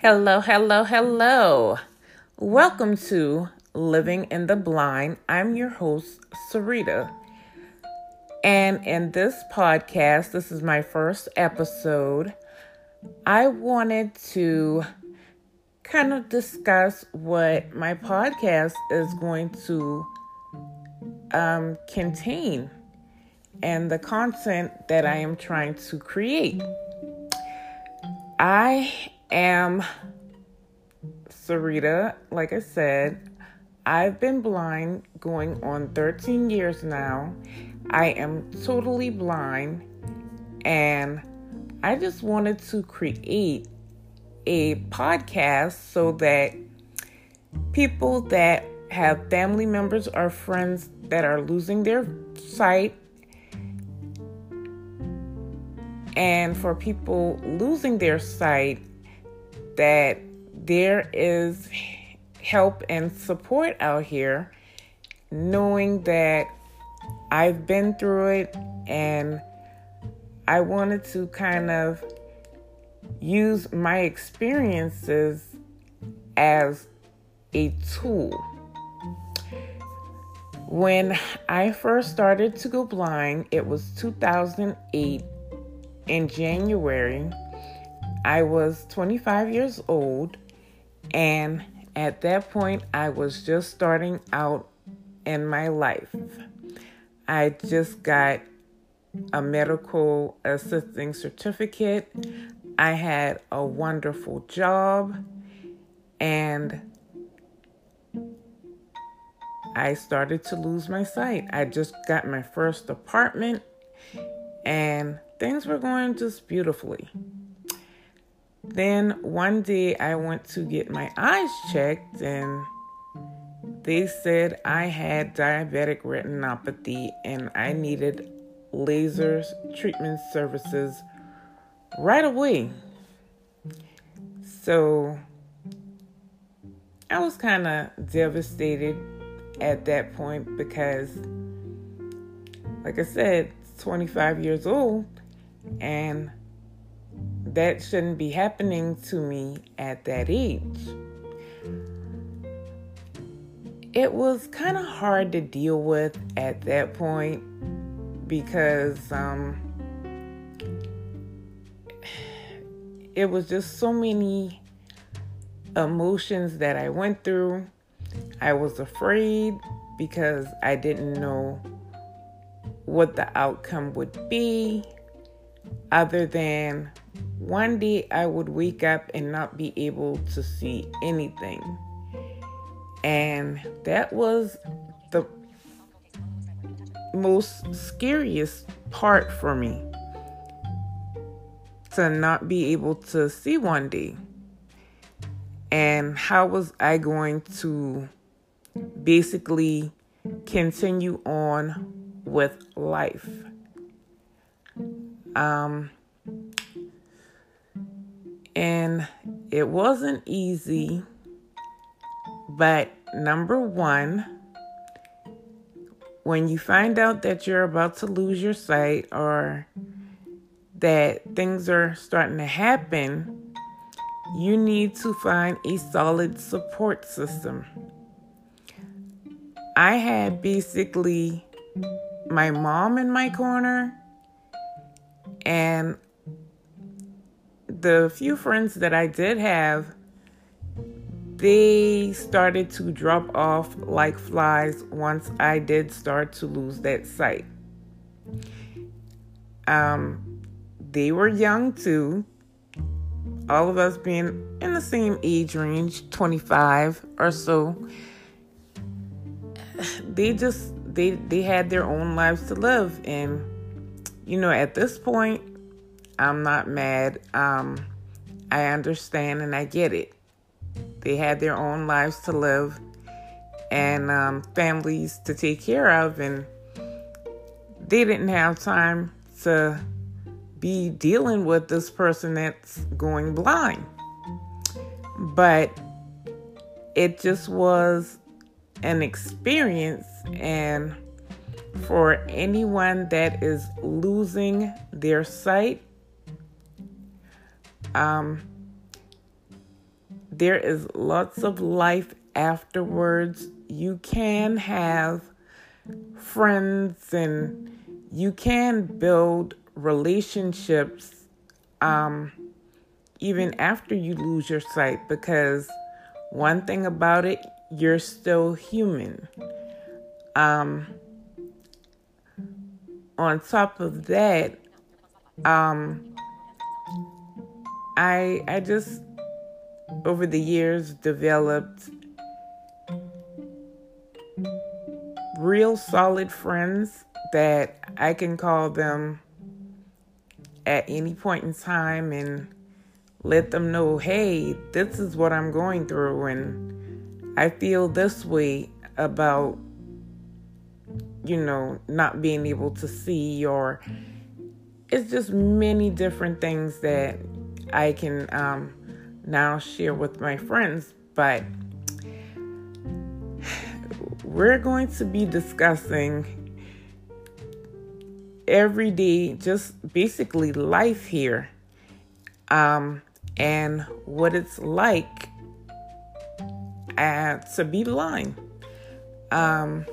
Hello, hello, hello. Welcome to Living in the Blind. I'm your host, Sarita. And in this podcast, this is my first episode. I wanted to kind of discuss what my podcast is going to um, contain and the content that I am trying to create. I am Sarita. Like I said, I've been blind going on 13 years now. I am totally blind, and I just wanted to create a podcast so that people that have family members or friends that are losing their sight and for people losing their sight that there is help and support out here knowing that I've been through it and I wanted to kind of use my experiences as a tool. When I first started to go blind, it was 2008 in January. I was 25 years old, and at that point, I was just starting out in my life. I just got a medical assisting certificate. I had a wonderful job, and I started to lose my sight. I just got my first apartment, and things were going just beautifully. Then one day I went to get my eyes checked, and they said I had diabetic retinopathy and I needed lasers treatment services right away. So I was kind of devastated at that point because, like I said, 25 years old and that shouldn't be happening to me at that age. It was kind of hard to deal with at that point because um, it was just so many emotions that I went through. I was afraid because I didn't know what the outcome would be, other than one day I would wake up and not be able to see anything. And that was the most scariest part for me to not be able to see one day. And how was I going to basically continue on with life? Um, and it wasn't easy, but number one, when you find out that you're about to lose your sight or that things are starting to happen, you need to find a solid support system. I had basically my mom in my corner and the few friends that I did have, they started to drop off like flies once I did start to lose that sight. Um, they were young too. All of us being in the same age range, 25 or so. They just they they had their own lives to live and you know, at this point, I'm not mad. Um, I understand and I get it. They had their own lives to live and um, families to take care of, and they didn't have time to be dealing with this person that's going blind. But it just was an experience and for anyone that is losing their sight. Um, there is lots of life afterwards. You can have friends and you can build relationships um, even after you lose your sight because one thing about it, you're still human. Um, on top of that, um, I I just over the years developed real solid friends that I can call them at any point in time and let them know, hey, this is what I'm going through, and I feel this way about, you know, not being able to see, or it's just many different things that I can um, now share with my friends. But we're going to be discussing every day, just basically life here, um, and what it's like uh, to be blind. Um,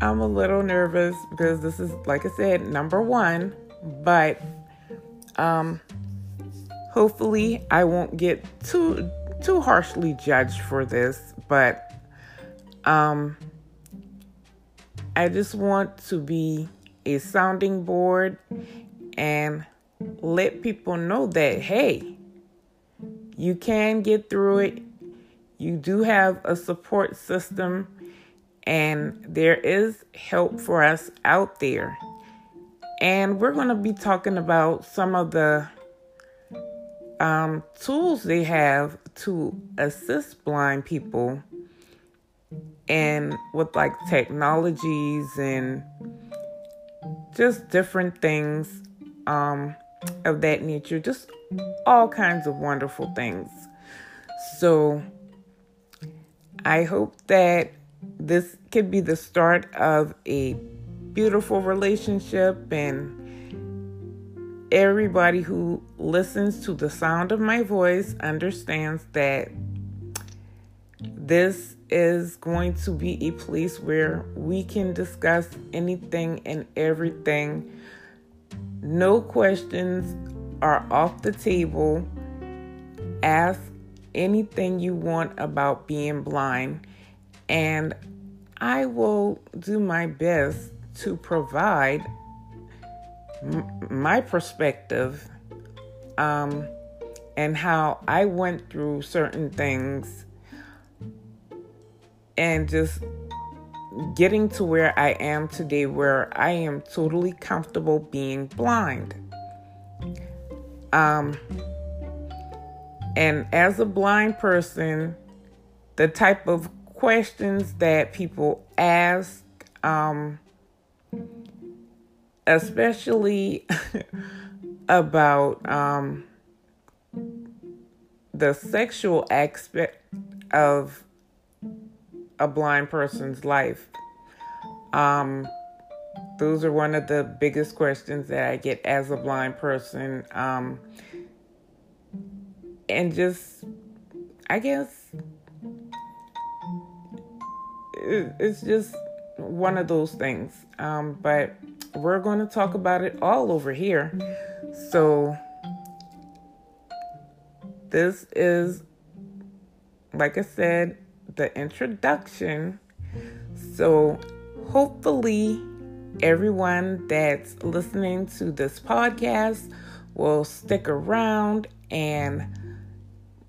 I'm a little nervous because this is, like I said, number one, but um, hopefully I won't get too too harshly judged for this. But um, I just want to be a sounding board and let people know that hey, you can get through it. You do have a support system and there is help for us out there. And we're going to be talking about some of the um, tools they have to assist blind people and with like technologies and just different things um, of that nature, just all kinds of wonderful things. So I hope that this could be the start of a beautiful relationship and everybody who listens to the sound of my voice understands that this is going to be a place where we can discuss anything and everything. No questions are off the table. Ask anything you want about being blind, and I will do my best to provide m- my perspective um, and how I went through certain things and just getting to where I am today, where I am totally comfortable being blind. Um, and as a blind person, the type of questions that people ask, um, especially about um, the sexual aspect of a blind person's life? Um, those are one of the biggest questions that I get as a blind person. Um, and just, I guess, it's just one of those things. Um, but we're going to talk about it all over here. So, this is, like I said, the introduction. So, hopefully, everyone that's listening to this podcast will stick around and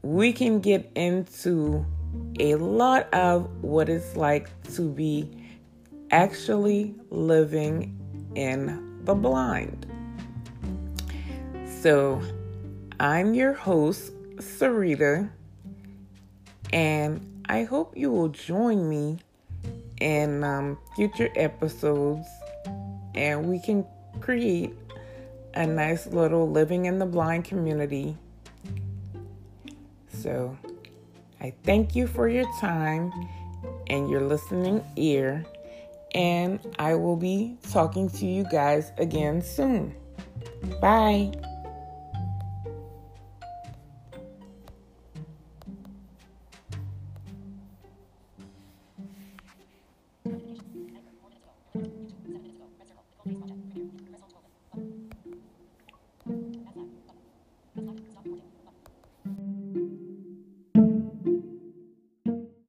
we can get into a lot of what it's like to be actually living in the blind. So, I'm your host, Sarita, and I hope you will join me in um, future episodes and we can create a nice little living in the blind community. So, I thank you for your time and your listening ear, and I will be talking to you guys again soon. Bye.